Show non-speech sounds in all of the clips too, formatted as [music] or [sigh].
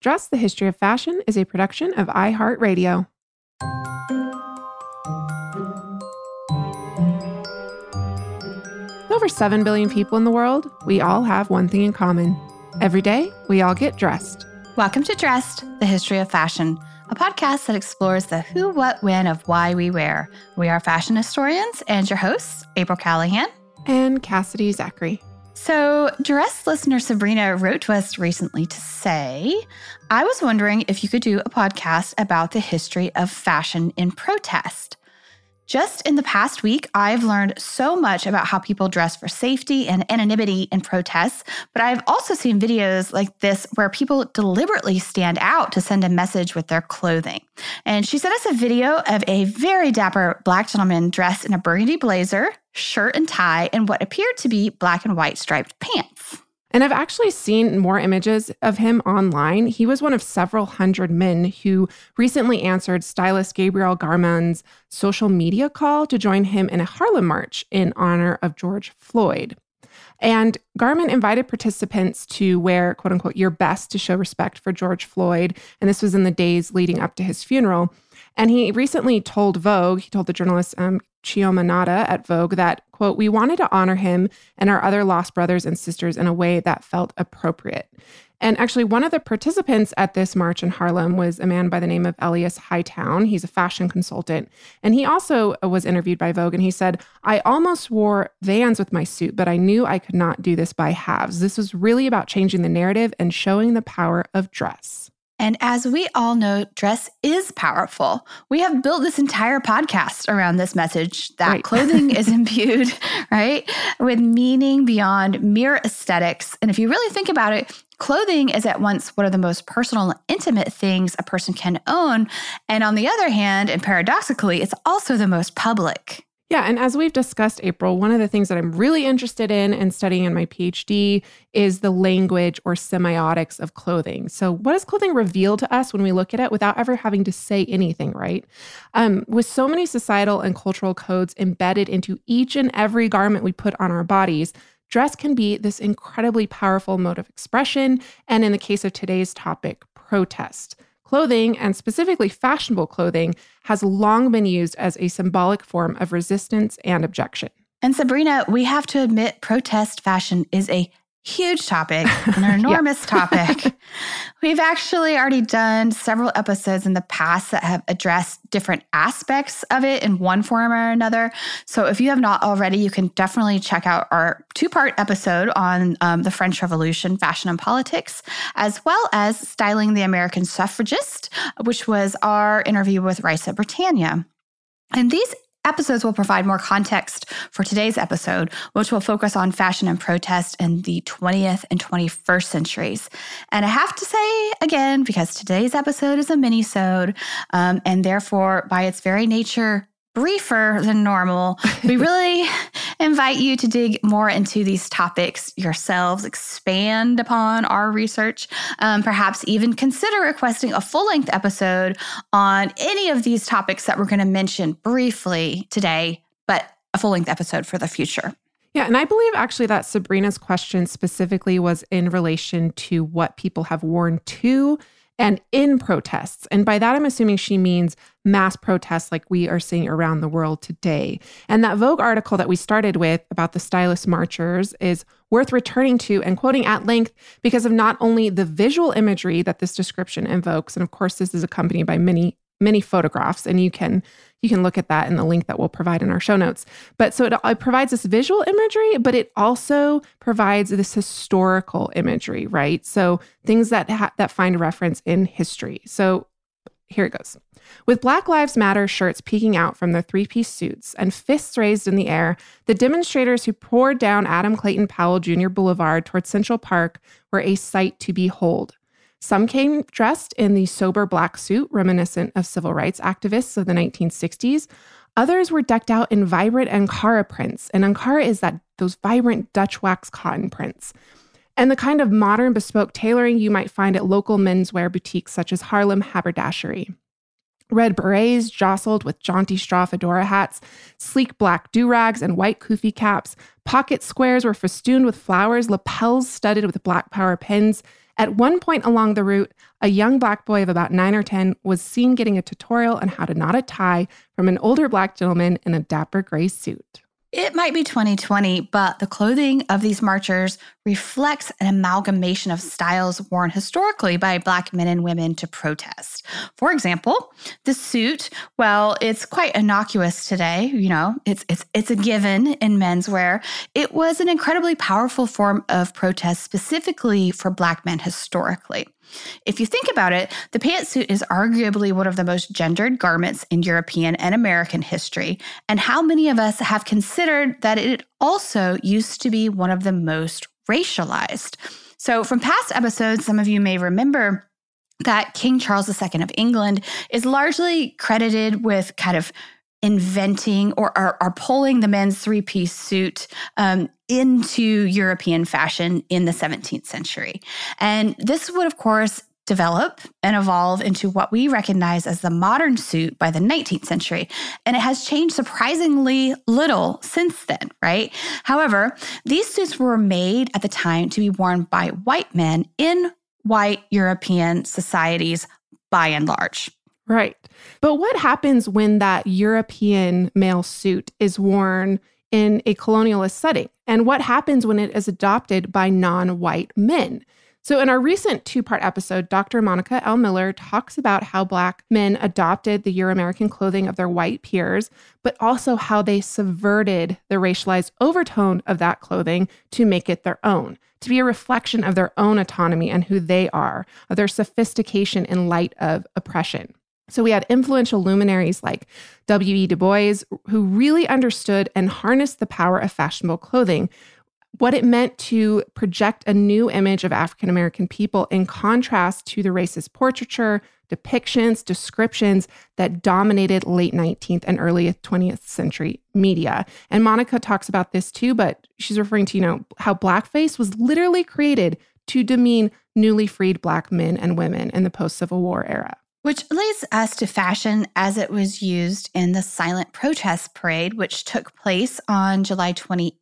Dressed the History of Fashion is a production of iHeartRadio. Over 7 billion people in the world, we all have one thing in common. Every day, we all get dressed. Welcome to Dressed, the History of Fashion, a podcast that explores the who, what, when of why we wear. We are fashion historians and your hosts, April Callahan and Cassidy Zachary. So, Dress listener Sabrina wrote to us recently to say, I was wondering if you could do a podcast about the history of fashion in protest. Just in the past week, I've learned so much about how people dress for safety and anonymity in protests, but I've also seen videos like this where people deliberately stand out to send a message with their clothing. And she sent us a video of a very dapper black gentleman dressed in a burgundy blazer, shirt and tie, and what appeared to be black and white striped pants. And I've actually seen more images of him online. He was one of several hundred men who recently answered stylist Gabriel Garmon's social media call to join him in a Harlem march in honor of George Floyd. And Garmon invited participants to wear, quote unquote, your best to show respect for George Floyd. And this was in the days leading up to his funeral. And he recently told Vogue, he told the journalist um, Chioma Nnadi at Vogue that, quote, we wanted to honor him and our other lost brothers and sisters in a way that felt appropriate. And actually, one of the participants at this march in Harlem was a man by the name of Elias Hightown. He's a fashion consultant. And he also was interviewed by Vogue. And he said, I almost wore vans with my suit, but I knew I could not do this by halves. This was really about changing the narrative and showing the power of dress. And as we all know, dress is powerful. We have built this entire podcast around this message that right. [laughs] clothing is imbued, right, with meaning beyond mere aesthetics. And if you really think about it, clothing is at once one of the most personal and intimate things a person can own. And on the other hand, and paradoxically, it's also the most public. Yeah, and as we've discussed, April, one of the things that I'm really interested in and studying in my PhD is the language or semiotics of clothing. So, what does clothing reveal to us when we look at it without ever having to say anything, right? Um, with so many societal and cultural codes embedded into each and every garment we put on our bodies, dress can be this incredibly powerful mode of expression. And in the case of today's topic, protest. Clothing, and specifically fashionable clothing, has long been used as a symbolic form of resistance and objection. And Sabrina, we have to admit, protest fashion is a huge topic, [laughs] an enormous topic. [laughs] We've actually already done several episodes in the past that have addressed different aspects of it in one form or another. So if you have not already, you can definitely check out our two part episode on um, the French Revolution, fashion and politics, as well as styling the American suffragist, which was our interview with Raisa Britannia. And these episodes will provide more context for today's episode, which will focus on fashion and protest in the 20th and 21st centuries. And I have to say again, because today's episode is a mini-sode, um, and therefore, by its very nature, briefer than normal. We [laughs] really invite you to dig more into these topics yourselves, expand upon our research, um, perhaps even consider requesting a full length episode on any of these topics that we're going to mention briefly today, but a full length episode for the future. Yeah, and I believe actually that Sabrina's question specifically was in relation to what people have worn to and in protests. And by that, I'm assuming she means mass protests like we are seeing around the world today. And that Vogue article that we started with about the stylist marchers is worth returning to and quoting at length because of not only the visual imagery that this description invokes, and of course, this is accompanied by many many photographs and you can you can look at that in the link that we'll provide in our show notes but so it, it provides this visual imagery but it also provides this historical imagery right so things that ha- that find reference in history so here it goes with Black Lives Matter shirts peeking out from their three piece suits and fists raised in the air, the demonstrators who poured down Adam Clayton Powell Jr. Boulevard towards Central Park were a sight to behold. Some came dressed in the sober black suit reminiscent of civil rights activists of the 1960s. Others were decked out in vibrant Ankara prints, and Ankara is that those vibrant Dutch wax cotton prints. And the kind of modern bespoke tailoring you might find at local menswear boutiques such as Harlem Haberdashery. Red berets jostled with jaunty straw fedora hats, sleek black do rags and white kufi caps. Pocket squares were festooned with flowers, lapels studded with black power pins, At one point along the route, a young black boy of about nine or 10 was seen getting a tutorial on how to knot a tie from an older black gentleman in a dapper gray suit. It might be 2020, but the clothing of these marchers reflects an amalgamation of styles worn historically by Black men and women to protest. For example, the suit, well, it's quite innocuous today, you know, it's, it's, it's a given in menswear. It was an incredibly powerful form of protest specifically for Black men historically. If you think about it, the pantsuit is arguably one of the most gendered garments in European and American history. And how many of us have considered that it also used to be one of the most racialized? So, from past episodes, some of you may remember that King Charles II of England is largely credited with kind of inventing or are, pulling the men's three piece suit um, into European fashion in the 17th century. And this would, of course, develop and evolve into what we recognize as the modern suit by the 19th century. And it has changed surprisingly little since then, right? However, these suits were made at the time to be worn by white men in white European societies by and large. Right. But what happens when that European male suit is worn in a colonialist setting? And what happens when it is adopted by non white men? So, in our recent two part episode, Dr. Monica L. Miller talks about how Black men adopted the Euro American clothing of their white peers, but also how they subverted the racialized overtone of that clothing to make it their own, to be a reflection of their own autonomy and who they are, of their sophistication in light of oppression. So we had influential luminaries like W.E. Du Bois, who really understood and harnessed the power of fashionable clothing, what it meant to project a new image of African American people in contrast to the racist portraiture, depictions, descriptions that dominated late 19th and early 20th century media. And Monica talks about this too, but she's referring to, you know, how blackface was literally created to demean newly freed black men and women in the post-Civil War era. Which leads us to fashion as it was used in the silent protest parade, which took place on July 28,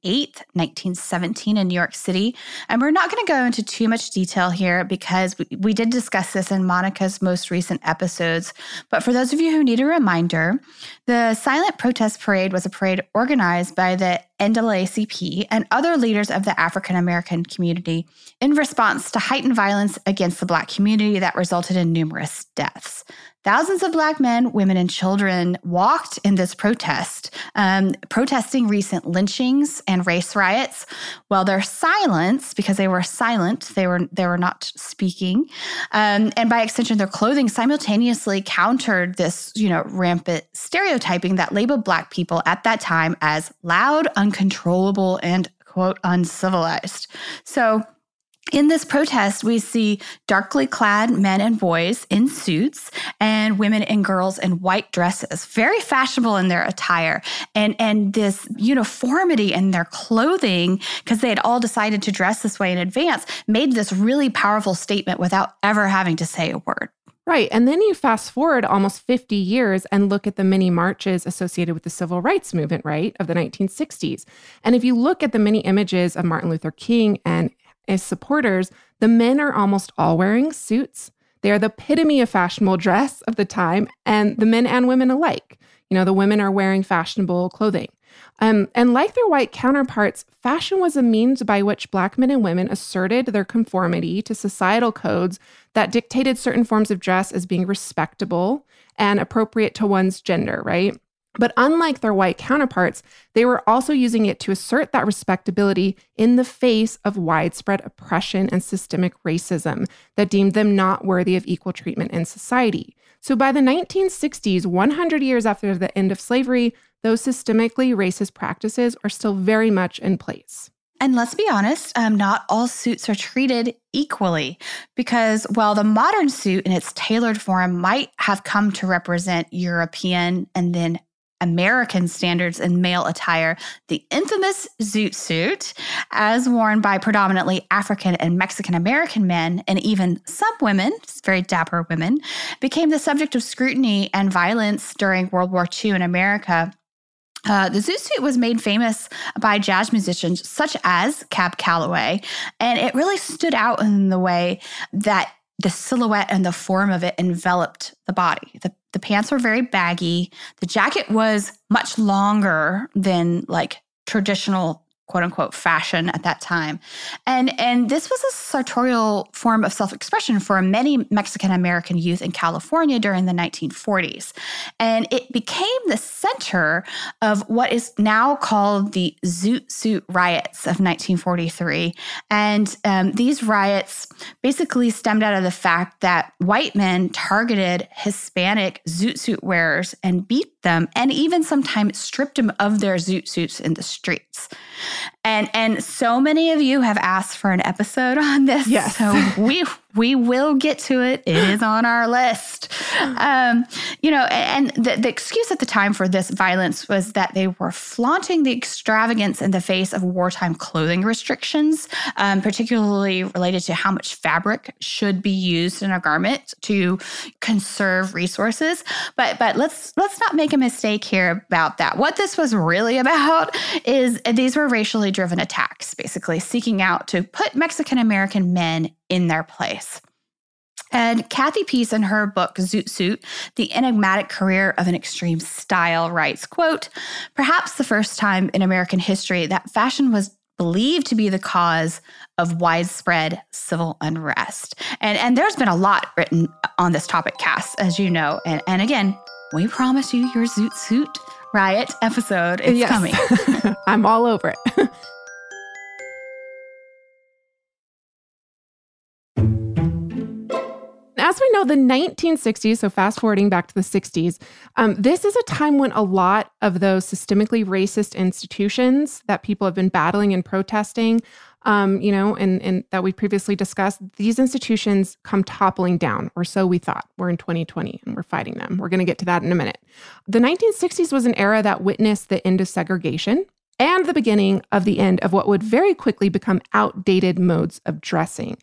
1917, in New York City. And we're not going to go into too much detail here because we, we did discuss this in Monica's most recent episodes. But for those of you who need a reminder, the silent protest parade was a parade organized by the NAACP, and other leaders of the African American community in response to heightened violence against the Black community that resulted in numerous deaths. Thousands of Black men, women, and children walked in this protest, um, protesting recent lynchings and race riots. While their silence, because they were silent, they were they were not speaking, um, and by extension, their clothing simultaneously countered this, you know, rampant stereotyping that labeled Black people at that time as loud, uncontrollable, and quote uncivilized. So in this protest, we see darkly clad men and boys in suits and women and girls in white dresses, very fashionable in their attire. And, and this uniformity in their clothing, because they had all decided to dress this way in advance, made this really powerful statement without ever having to say a word. Right. And then you fast forward almost 50 years and look at the many marches associated with the civil rights movement, right, of the 1960s. And if you look at the many images of Martin Luther King and as supporters, the men are almost all wearing suits. They are the epitome of fashionable dress of the time, and the men and women alike. You know, the women are wearing fashionable clothing. Um, and like their white counterparts, fashion was a means by which Black men and women asserted their conformity to societal codes that dictated certain forms of dress as being respectable and appropriate to one's gender, right? But unlike their white counterparts, they were also using it to assert that respectability in the face of widespread oppression and systemic racism that deemed them not worthy of equal treatment in society. So by the 1960s, 100 years after the end of slavery, those systemically racist practices are still very much in place. And let's be honest, um, not all suits are treated equally because while the modern suit in its tailored form might have come to represent European and then American standards in male attire, the infamous zoot suit, as worn by predominantly African and Mexican American men, and even some women, very dapper women, became the subject of scrutiny and violence during World War II in America. Uh, the zoot suit was made famous by jazz musicians such as Cab Calloway, and it really stood out in the way that the silhouette and the form of it enveloped the body. The, the pants were very baggy. The jacket was much longer than like traditional quote unquote fashion at that time. And and this was a sartorial form of self-expression for many Mexican American youth in California during the 1940s. And it became the center of what is now called the Zoot Suit riots of 1943. And um, these riots basically stemmed out of the fact that white men targeted Hispanic zoot suit wearers and beat them and even sometimes stripped them of their zoot suits in the streets. And and so many of you have asked for an episode on this. Yes. So we we will get to it. It is on our list. Um, you know, and the, the excuse at the time for this violence was that they were flaunting the extravagance in the face of wartime clothing restrictions, um, particularly related to how much fabric should be used in a garment to conserve resources. But but let's let's not make a mistake here about that. What this was really about is these were racially driven attacks, basically seeking out to put Mexican American men in their place. And Kathy Peiss in her book Zoot Suit, The Enigmatic Career of an Extreme Style writes, quote, perhaps the first time in American history that fashion was believed to be the cause of widespread civil unrest. And, and there's been a lot written on this topic, Cass, as you know. And, and again, we promise you your Zoot Suit Riot episode is yes. coming. [laughs] I'm all over it. [laughs] know, the 1960s, so fast forwarding back to the 60s, um, this is a time when a lot of those systemically racist institutions that people have been battling and protesting, um, you know, and, and that we previously discussed, these institutions come toppling down, or so we thought. We're in 2020 and we're fighting them. We're going to get to that in a minute. The 1960s was an era that witnessed the end of segregation and the beginning of the end of what would very quickly become outdated modes of dressing.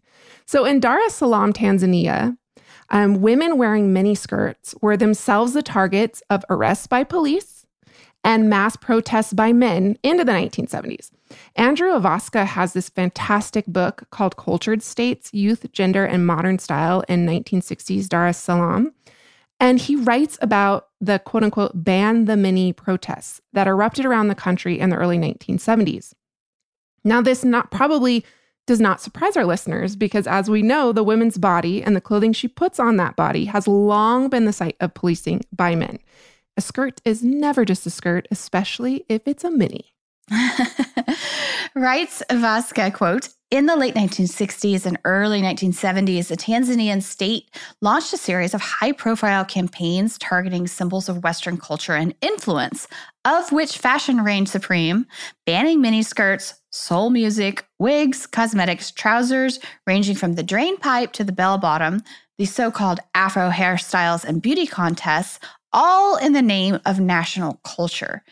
So in Dar es Salaam, Tanzania, um, women wearing miniskirts were themselves the targets of arrests by police and mass protests by men into the 1970s. Andrew Ivaska has this fantastic book called Cultured States Youth, Gender, and Modern Style in 1960s Dar es Salaam. And he writes about the quote unquote ban the mini protests that erupted around the country in the early 1970s. Now, this not probably does not surprise our listeners because, as we know, the woman's body and the clothing she puts on that body has long been the site of policing by men. A skirt is never just a skirt, especially if it's a mini. [laughs] Writes Ivaska, quote, in the late 1960s and early 1970s, the Tanzanian state launched a series of high profile campaigns targeting symbols of Western culture and influence, of which fashion reigned supreme, banning miniskirts, soul music, wigs, cosmetics, trousers, ranging from the drain pipe to the bell bottom, the so called Afro hairstyles and beauty contests, all in the name of national culture.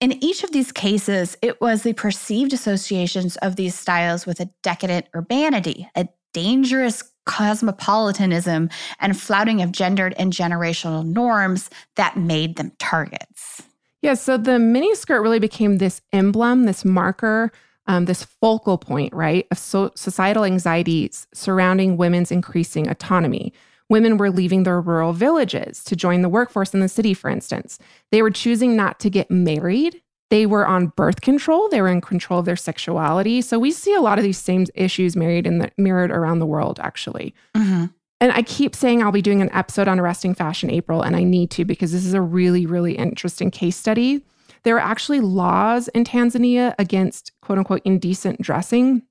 In each of these cases, it was the perceived associations of these styles with a decadent urbanity, a dangerous cosmopolitanism, and flouting of gendered and generational norms that made them targets. Yeah, so the miniskirt really became this emblem, this marker, um, this focal point, right, of so- societal anxieties surrounding women's increasing autonomy. Women were leaving their rural villages to join the workforce in the city, for instance. They were choosing not to get married. They were on birth control. They were in control of their sexuality. So we see a lot of these same issues married and mirrored around the world, actually. Mm-hmm. And I keep saying I'll be doing an episode on arresting fashion April, and I need to because this is a really, really interesting case study. There are actually laws in Tanzania against quote unquote indecent dressing.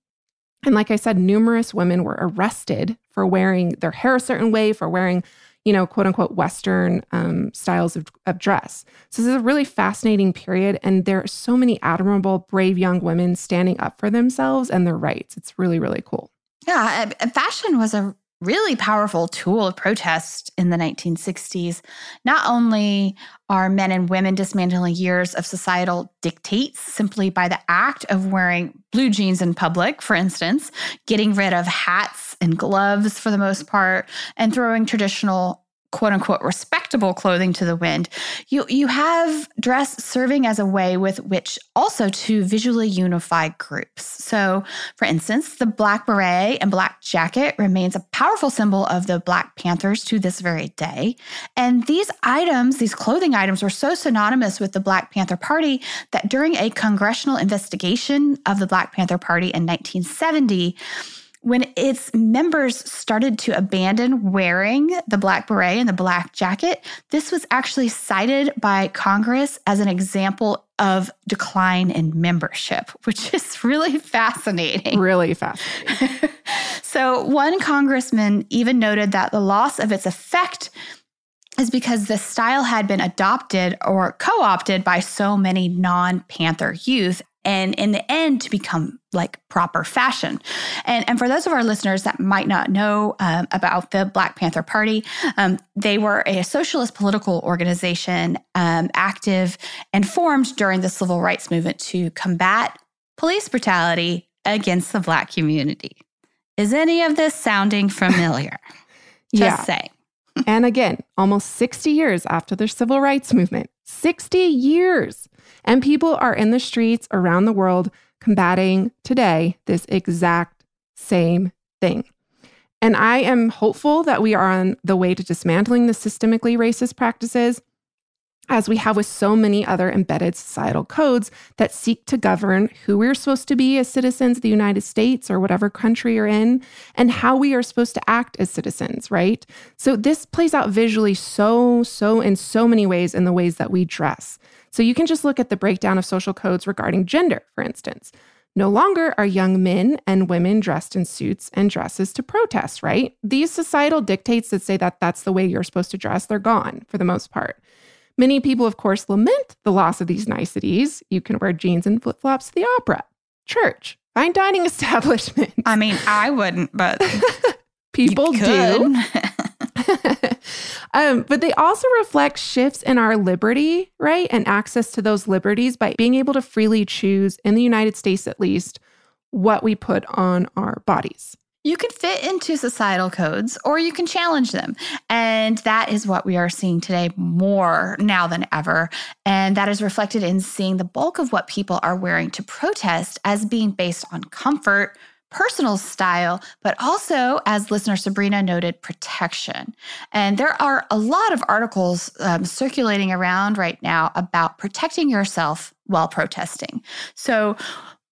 And like I said, numerous women were arrested for wearing their hair a certain way, for wearing, you know, quote unquote Western um, styles of, of dress. So this is a really fascinating period. And there are so many admirable, brave young women standing up for themselves and their rights. It's really, really cool. Yeah, fashion was a really powerful tool of protest in the 1960s. Not only are men and women dismantling years of societal dictates simply by the act of wearing blue jeans in public, for instance, getting rid of hats and gloves for the most part, and throwing traditional quote unquote respectable clothing to the wind, you, you have dress serving as a way with which also to visually unify groups. So, for instance, the black beret and black jacket remains a powerful symbol of the Black Panthers to this very day. And these items, these clothing items, were so synonymous with the Black Panther Party that during a congressional investigation of the Black Panther Party in 1970, when its members started to abandon wearing the black beret and the black jacket, this was actually cited by Congress as an example of decline in membership, [laughs] which is really fascinating. Really fascinating. [laughs] so, one congressman even noted that the loss of its effect is because the style had been adopted or co opted by so many non Panther youth and in the end to become like proper fashion. And, and for those of our listeners that might not know um, about the Black Panther Party, um, they were a socialist political organization um, active and formed during the civil rights movement to combat police brutality against the Black community. Is any of this sounding [laughs] familiar? Just yeah. saying. and again, almost 60 years after the civil rights movement, 60 years. And people are in the streets around the world combating today this exact same thing. And I am hopeful that we are on the way to dismantling the systemically racist practices, as we have with so many other embedded societal codes that seek to govern who we're supposed to be as citizens of the United States or whatever country you're in, and how we are supposed to act as citizens, right? So this plays out visually so, so, in so many ways in the ways that we dress. So you can just look at the breakdown of social codes regarding gender, for instance. No longer are young men and women dressed in suits and dresses to protest, right? These societal dictates that say that that's the way you're supposed to dress, they're gone for the most part. Many people, of course, lament the loss of these niceties. You can wear jeans and flip flops to the opera, church, fine dining [laughs] establishment. I mean, I wouldn't, but [laughs] people do. [laughs] um, but they also reflect shifts in our liberty, right? And access to those liberties by being able to freely choose, in the United States at least, what we put on our bodies. You can fit into societal codes or you can challenge them. And that is what we are seeing today more now than ever. And that is reflected in seeing the bulk of what people are wearing to protest as being based on comfort personal style, but also, as listener Sabrina noted, protection. And there are a lot of articles um, circulating around right now about protecting yourself while protesting. So,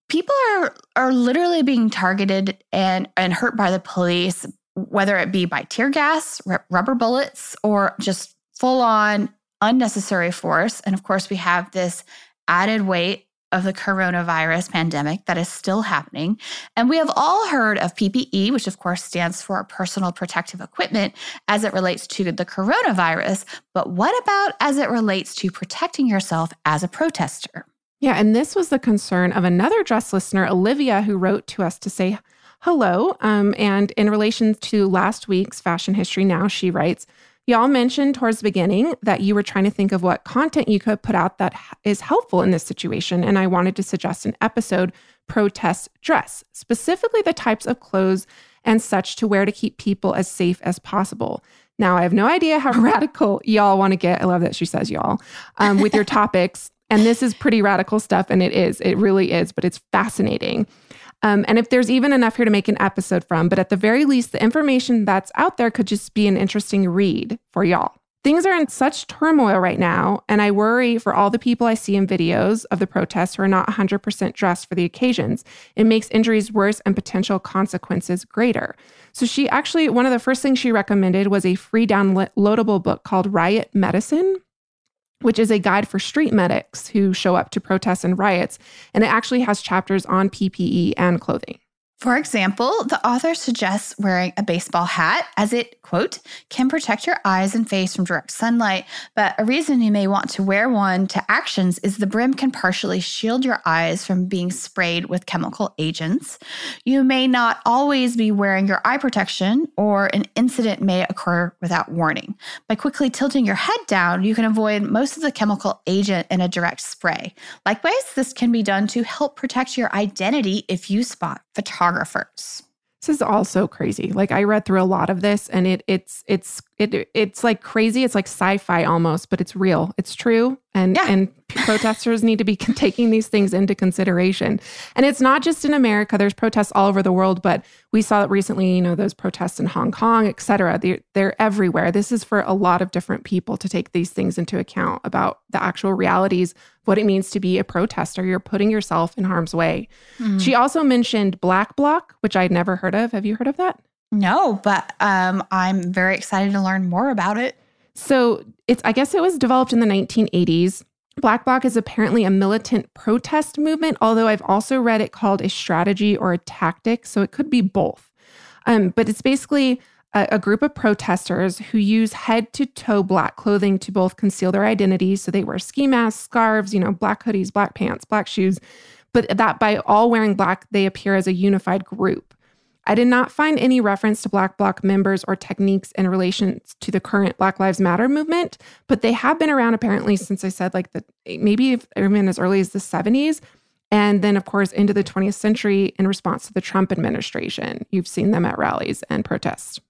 people are are literally being targeted and and hurt by the police whether it be by tear gas rubber bullets or just full on unnecessary force and of course we have this added weight of the coronavirus pandemic that is still happening. And we have all heard of PPE, which of course stands for personal protective equipment as it relates to the coronavirus. But what about as it relates to protecting yourself as a protester? Yeah, and this was the concern of another dress listener, Olivia, who wrote to us to say hello. Um, and in relation to last week's Fashion History Now, she writes, Y'all mentioned towards the beginning that you were trying to think of what content you could put out that is helpful in this situation. And I wanted to suggest an episode, Protest Dress, specifically the types of clothes and such to wear to keep people as safe as possible. Now, I have no idea how [laughs] radical y'all want to get. I love that she says y'all um, with your [laughs] topics. And this is pretty radical stuff. And it is, it really is, but it's fascinating. Um, and if there's even enough here to make an episode from, but at the very least, the information that's out there could just be an interesting read for y'all. Things are in such turmoil right now, and I worry for all the people I see in videos of the protests who are not 100% dressed for the occasions. It makes injuries worse and potential consequences greater. So, she actually, one of the first things she recommended was a free downloadable book called Riot Medicine which is a guide for street medics who show up to protests and riots. And it actually has chapters on PPE and clothing. For example, the author suggests wearing a baseball hat as it, quote, can protect your eyes and face from direct sunlight. But a reason you may want to wear one to actions is the brim can partially shield your eyes from being sprayed with chemical agents. You may not always be wearing your eye protection, or an incident may occur without warning. By quickly tilting your head down, you can avoid most of the chemical agent in a direct spray. Likewise, this can be done to help protect your identity if you spot photography photographers. This is also crazy. Like I read through a lot of this and it it's it's it it's like crazy. It's like sci-fi almost, but it's real. It's true, and Yeah. and protesters need to be taking these things into consideration. And it's not just in America. There's protests all over the world, but we saw it recently. You know, those protests in Hong Kong, et cetera. They're, they're everywhere. This is for a lot of different people to take these things into account about the actual realities of what it means to be a protester. You're putting yourself in harm's way. Mhm. She also mentioned Black Bloc, which I'd never heard of. Have you heard of that? No, but um, I'm very excited to learn more about it. So it's I guess it was developed in the 1980s. Black Bloc is apparently a militant protest movement, although I've also read it called a strategy or a tactic. So it could be both. Um, but it's basically a, a group of protesters who use head to toe black clothing to both conceal their identities. So they wear ski masks, scarves, you know, black hoodies, black pants, black shoes. But that by all wearing black, they appear as a unified group. I did not find any reference to Black Bloc members or techniques in relation to the current Black Lives Matter movement, but they have been around apparently since I said like the maybe even as early as the 70s. And then, of course, into the 20th century in response to the Trump administration. You've seen them at rallies and protests.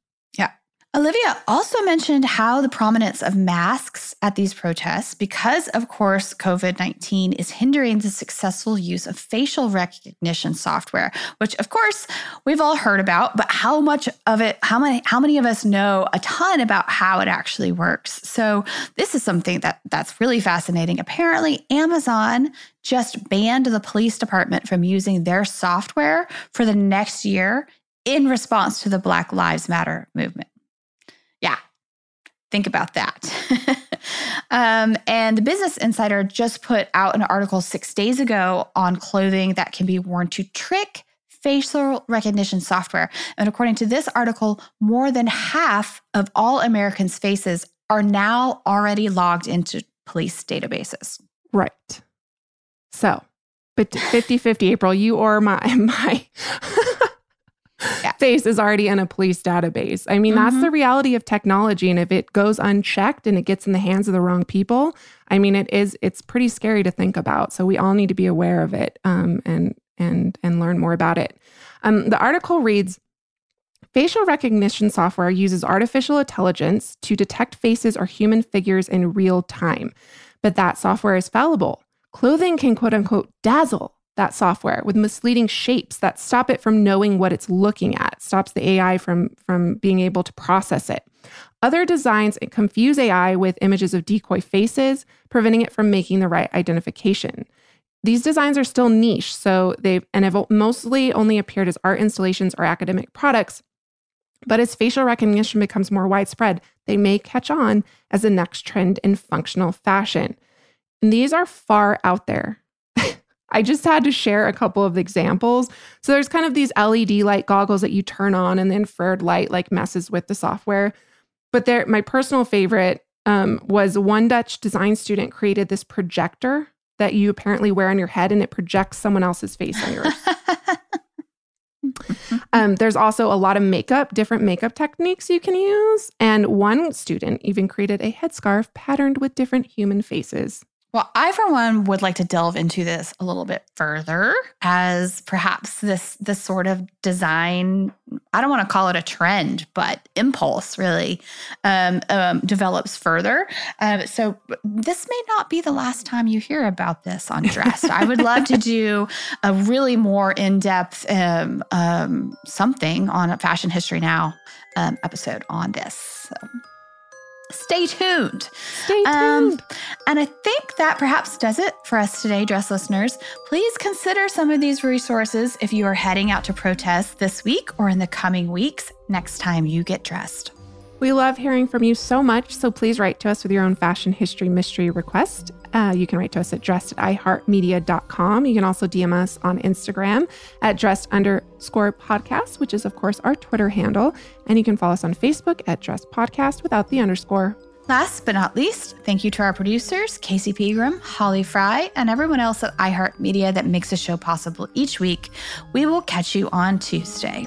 Olivia also mentioned how the prominence of masks at these protests, because of course COVID 19 is hindering the successful use of facial recognition software, which of course we've all heard about, but how much of it, how many, how many of us know a ton about how it actually works? So this is something that that's really fascinating. Apparently, Amazon just banned the police department from using their software for the next year in response to the Black Lives Matter movement. Think about that. [laughs] um, and the Business Insider just put out an article six days ago on clothing that can be worn to trick facial recognition software. And according to this article, more than half of all Americans' faces are now already logged into police databases. Right. So, but 50 50 April, you or my, [laughs] my Yeah. face is already in a police database. I mean, that's Mhm. the reality of technology. And if it goes unchecked and it gets in the hands of the wrong people, I mean, it is, it's pretty scary to think about. So we all need to be aware of it um, and, and, and learn more about it. Um, the article reads, Facial recognition software uses artificial intelligence to detect faces or human figures in real time, but that software is fallible. Clothing can quote unquote dazzle that software with misleading shapes that stop it from knowing what it's looking at, stops the AI from, from being able to process it. Other designs confuse AI with images of decoy faces, preventing it from making the right identification. These designs are still niche, so they've and have mostly only appeared as art installations or academic products. But as facial recognition becomes more widespread, they may catch on as the next trend in functional fashion. And these are far out there. [laughs] I just had to share a couple of examples. So there's kind of these LED light goggles that you turn on, and the infrared light like messes with the software. But there, my personal favorite um, was one Dutch design student created this projector that you apparently wear on your head, and it projects someone else's face on yours. [laughs] Um, there's also a lot of makeup, different makeup techniques you can use. And one student even created a headscarf patterned with different human faces. Well, I for one would like to delve into this a little bit further as perhaps this this sort of design, I don't want to call it a trend, but impulse really um, um, develops further. Um, so this may not be the last time you hear about this on Dressed. I would love to do a really more in-depth um, um, something on a Fashion History Now um, episode on this. So stay tuned. Stay tuned. Um, and I think that perhaps does it for us today, dress listeners. Please consider some of these resources if you are heading out to protest this week or in the coming weeks next time you get dressed. We love hearing from you so much. So please write to us with your own fashion history mystery request. Uh, you can write to us at dressed at iheartmedia.com. You can also DM us on Instagram at dressed underscore podcast, which is, of course, our Twitter handle. And you can follow us on Facebook at dressed podcast without the underscore. Last but not least, thank you to our producers, Casey Pegram, Holly Fry, and everyone else at iHeartMedia that makes the show possible each week. We will catch you on Tuesday.